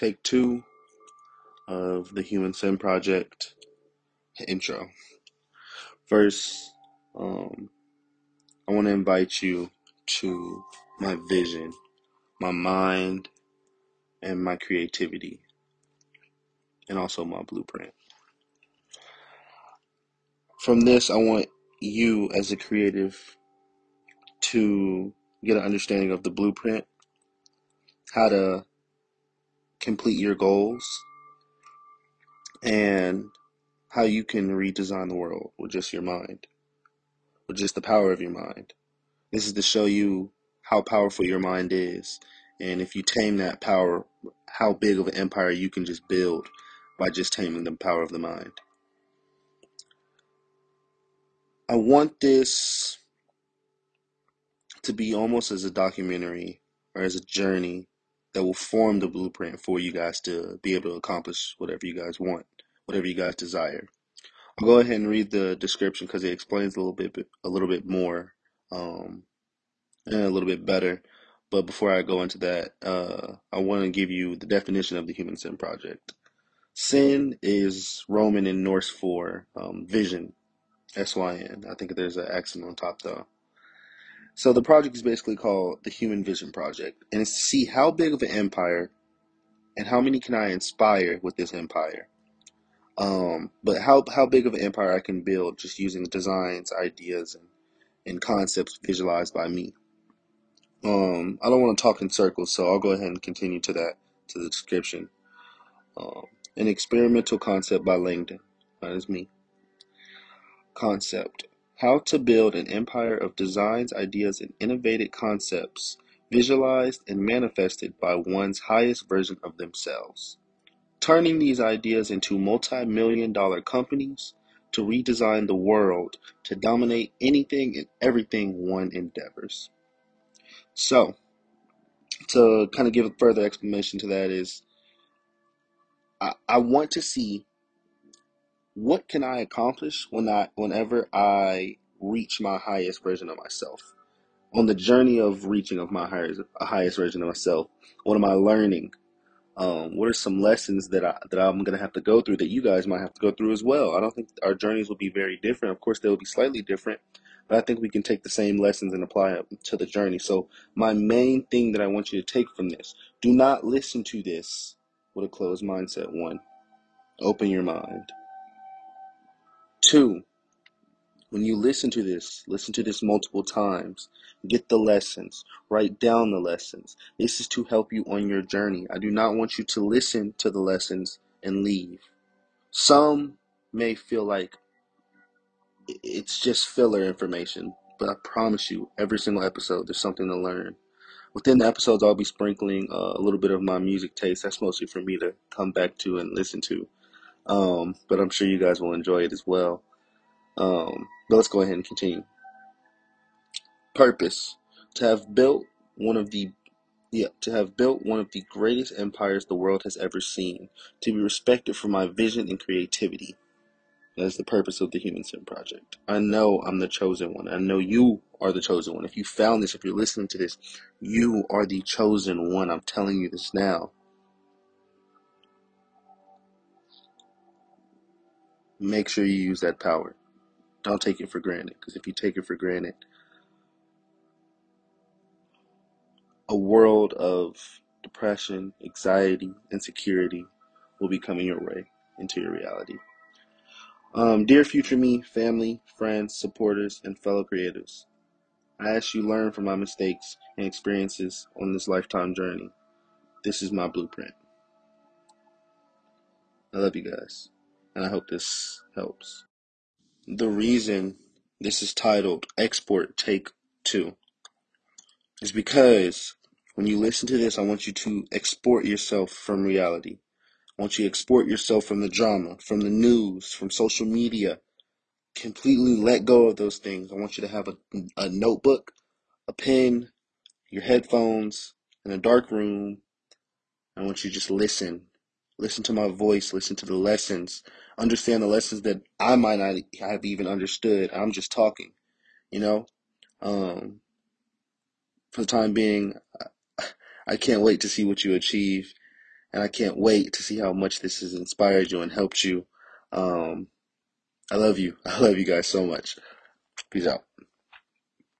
take two of the Human Syn Project intro. First, um, I want to invite you to my vision, my mind, and my creativity, and also my blueprint. From this, I want you as a creative to get an understanding of the blueprint, how to complete your goals, and how you can redesign the world with just your mind, with just the power of your mind. This is to show you how powerful your mind is, and if you tame that power, how big of an empire you can just build by just taming the power of the mind. I want this to be almost as a documentary or as a journey that will form the blueprint for you guys to be able to accomplish whatever you guys want, whatever you guys desire. I'll go ahead and read the description because it explains a little bit, a little bit more, um, and a little bit better. But before I go into that, uh, I want to give you the definition of the Human Syn Project. Syn is Roman and Norse for um, vision, S Y N. I think there's an accent on top though. So the project is basically called the Human Vision Project, and it's to see how big of an empire and how many can I inspire with this empire. Um, but how how big of an empire I can build just using designs, ideas, and, and concepts visualized by me. Um, I don't want to talk in circles, so I'll go ahead and continue to that to the description. Um, an experimental concept by Langdon. That is me. Concept. How to build an empire of designs, ideas, and innovative concepts visualized and manifested by one's highest version of themselves. Turning these ideas into multi million dollar companies to redesign the world to dominate anything and everything one endeavors. So, to kind of give a further explanation to that is I, I want to see what can I accomplish when I whenever I reach my highest version of myself. On the journey of reaching of my highest highest version of myself, what am I learning? Um, what are some lessons that I that I'm gonna have to go through that you guys might have to go through as well? I don't think our journeys will be very different. Of course, they will be slightly different, but I think we can take the same lessons and apply it to the journey. So, my main thing that I want you to take from this: do not listen to this with a closed mindset. One, open your mind. Two, when you listen to this, listen to this multiple times. Get the lessons. Write down the lessons. This is to help you on your journey. I do not want you to listen to the lessons and leave. Some may feel like it's just filler information, but I promise you, every single episode, there's something to learn. Within the episodes, I'll be sprinkling uh, a little bit of my music taste. That's mostly for me to come back to and listen to. Um, but I'm sure you guys will enjoy it as well. Um, but let's go ahead and continue. Purpose to have built one of the yeah, to have built one of the greatest empires the world has ever seen, to be respected for my vision and creativity. That is the purpose of the Human Syn Project. I know I'm the chosen one. I know you are the chosen one. If you found this, if you're listening to this, you are the chosen one. I'm telling you this now. Make sure you use that power. Don't take it for granted, because if you take it for granted, a world of depression, anxiety, insecurity will be coming your way into your reality. Um, dear future me, family, friends, supporters, and fellow creators, I ask you learn from my mistakes and experiences on this lifetime journey. This is my blueprint. I love you guys, and I hope this helps. The reason this is titled Export Take 2 is because when you listen to this, I want you to export yourself from reality. I want you to export yourself from the drama, from the news, from social media. Completely let go of those things. I want you to have a, a notebook, a pen, your headphones, in a dark room. I want you to just listen. Listen to my voice, listen to the lessons, understand the lessons that I might not have even understood. I'm just talking, you know? Um, for the time being, I can't wait to see what you achieve and I can't wait to see how much this has inspired you and helped you. Um, I love you. I love you guys so much. Peace out.